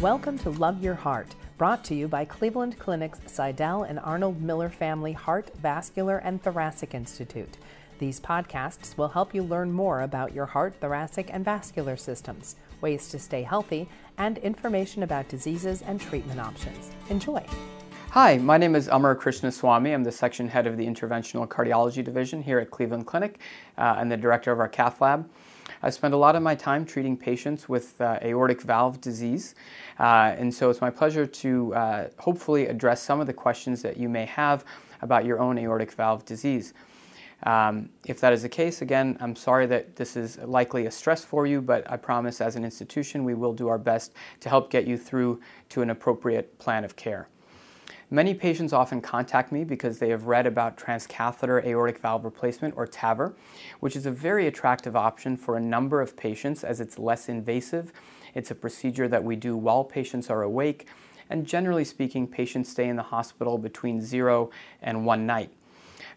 Welcome to Love Your Heart, brought to you by Cleveland Clinic's Sydell and Arnold Miller Family Heart, Vascular, and Thoracic Institute. These podcasts will help you learn more about your heart, thoracic, and vascular systems, ways to stay healthy, and information about diseases and treatment options. Enjoy. Hi, my name is Amar Krishnaswamy. I'm the section head of the Interventional Cardiology Division here at Cleveland Clinic uh, and the director of our cath lab. I spend a lot of my time treating patients with uh, aortic valve disease, uh, and so it's my pleasure to uh, hopefully address some of the questions that you may have about your own aortic valve disease. Um, if that is the case, again, I'm sorry that this is likely a stress for you, but I promise as an institution we will do our best to help get you through to an appropriate plan of care. Many patients often contact me because they have read about transcatheter aortic valve replacement or TAVR, which is a very attractive option for a number of patients as it's less invasive. It's a procedure that we do while patients are awake, and generally speaking, patients stay in the hospital between zero and one night.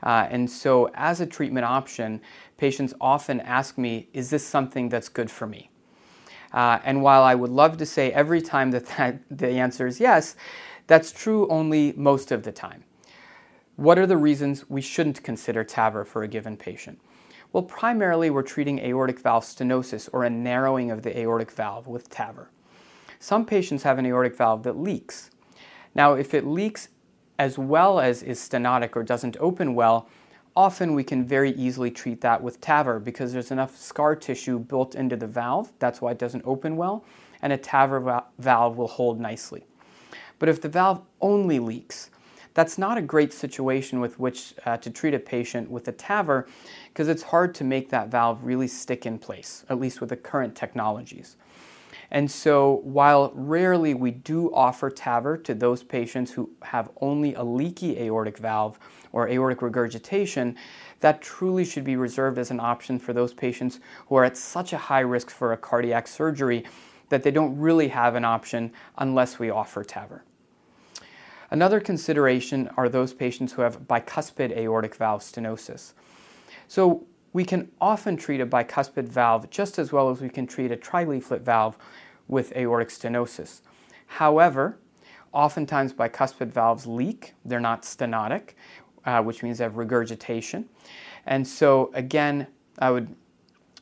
Uh, and so, as a treatment option, patients often ask me, Is this something that's good for me? Uh, and while I would love to say every time that, that the answer is yes, that's true only most of the time. What are the reasons we shouldn't consider TAVR for a given patient? Well, primarily we're treating aortic valve stenosis or a narrowing of the aortic valve with TAVR. Some patients have an aortic valve that leaks. Now, if it leaks as well as is stenotic or doesn't open well, often we can very easily treat that with TAVR because there's enough scar tissue built into the valve, that's why it doesn't open well, and a TAVR valve will hold nicely. But if the valve only leaks, that's not a great situation with which uh, to treat a patient with a TAVR because it's hard to make that valve really stick in place, at least with the current technologies. And so, while rarely we do offer TAVR to those patients who have only a leaky aortic valve or aortic regurgitation, that truly should be reserved as an option for those patients who are at such a high risk for a cardiac surgery that they don't really have an option unless we offer TAVR. Another consideration are those patients who have bicuspid aortic valve stenosis. So we can often treat a bicuspid valve just as well as we can treat a trileaflet valve with aortic stenosis. However, oftentimes bicuspid valves leak, they're not stenotic, uh, which means they have regurgitation. And so, again, I would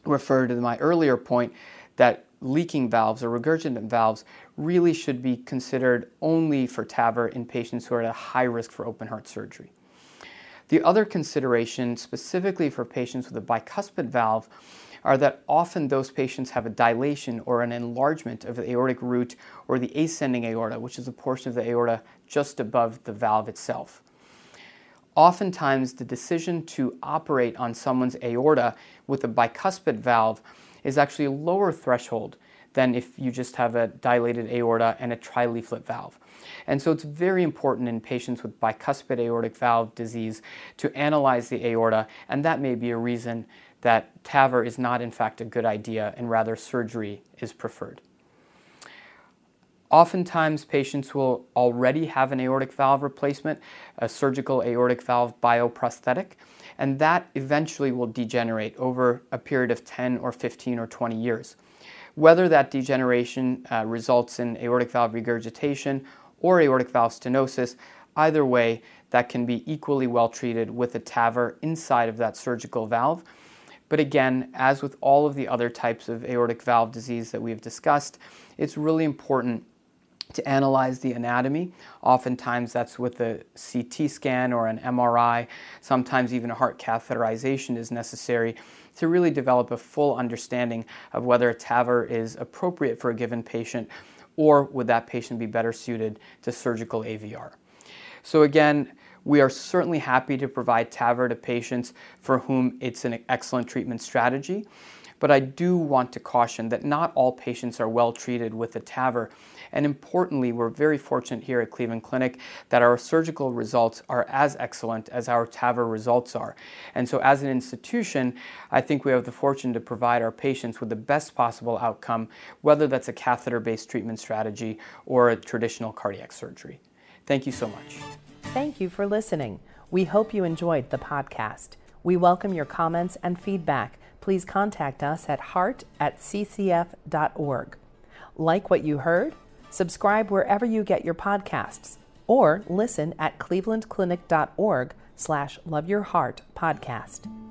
refer to my earlier point that leaking valves or regurgitant valves really should be considered only for TAVR in patients who are at a high risk for open heart surgery. The other consideration, specifically for patients with a bicuspid valve, are that often those patients have a dilation or an enlargement of the aortic root or the ascending aorta, which is a portion of the aorta just above the valve itself. Oftentimes, the decision to operate on someone's aorta with a bicuspid valve is actually a lower threshold than if you just have a dilated aorta and a trileaflet valve. And so it's very important in patients with bicuspid aortic valve disease to analyze the aorta, and that may be a reason that TAVR is not in fact a good idea and rather surgery is preferred. Oftentimes, patients will already have an aortic valve replacement, a surgical aortic valve bioprosthetic, and that eventually will degenerate over a period of 10 or 15 or 20 years. Whether that degeneration uh, results in aortic valve regurgitation or aortic valve stenosis, either way, that can be equally well treated with a TAVR inside of that surgical valve. But again, as with all of the other types of aortic valve disease that we have discussed, it's really important to analyze the anatomy. Oftentimes, that's with a CT scan or an MRI. Sometimes, even a heart catheterization is necessary to really develop a full understanding of whether a TAVR is appropriate for a given patient or would that patient be better suited to surgical AVR. So, again, we are certainly happy to provide TAVR to patients for whom it's an excellent treatment strategy. But I do want to caution that not all patients are well treated with a TAVR. And importantly, we're very fortunate here at Cleveland Clinic that our surgical results are as excellent as our TAVR results are. And so, as an institution, I think we have the fortune to provide our patients with the best possible outcome, whether that's a catheter based treatment strategy or a traditional cardiac surgery. Thank you so much. Thank you for listening. We hope you enjoyed the podcast. We welcome your comments and feedback please contact us at heart at ccf.org. Like what you heard? Subscribe wherever you get your podcasts or listen at clevelandclinic.org slash love your heart podcast.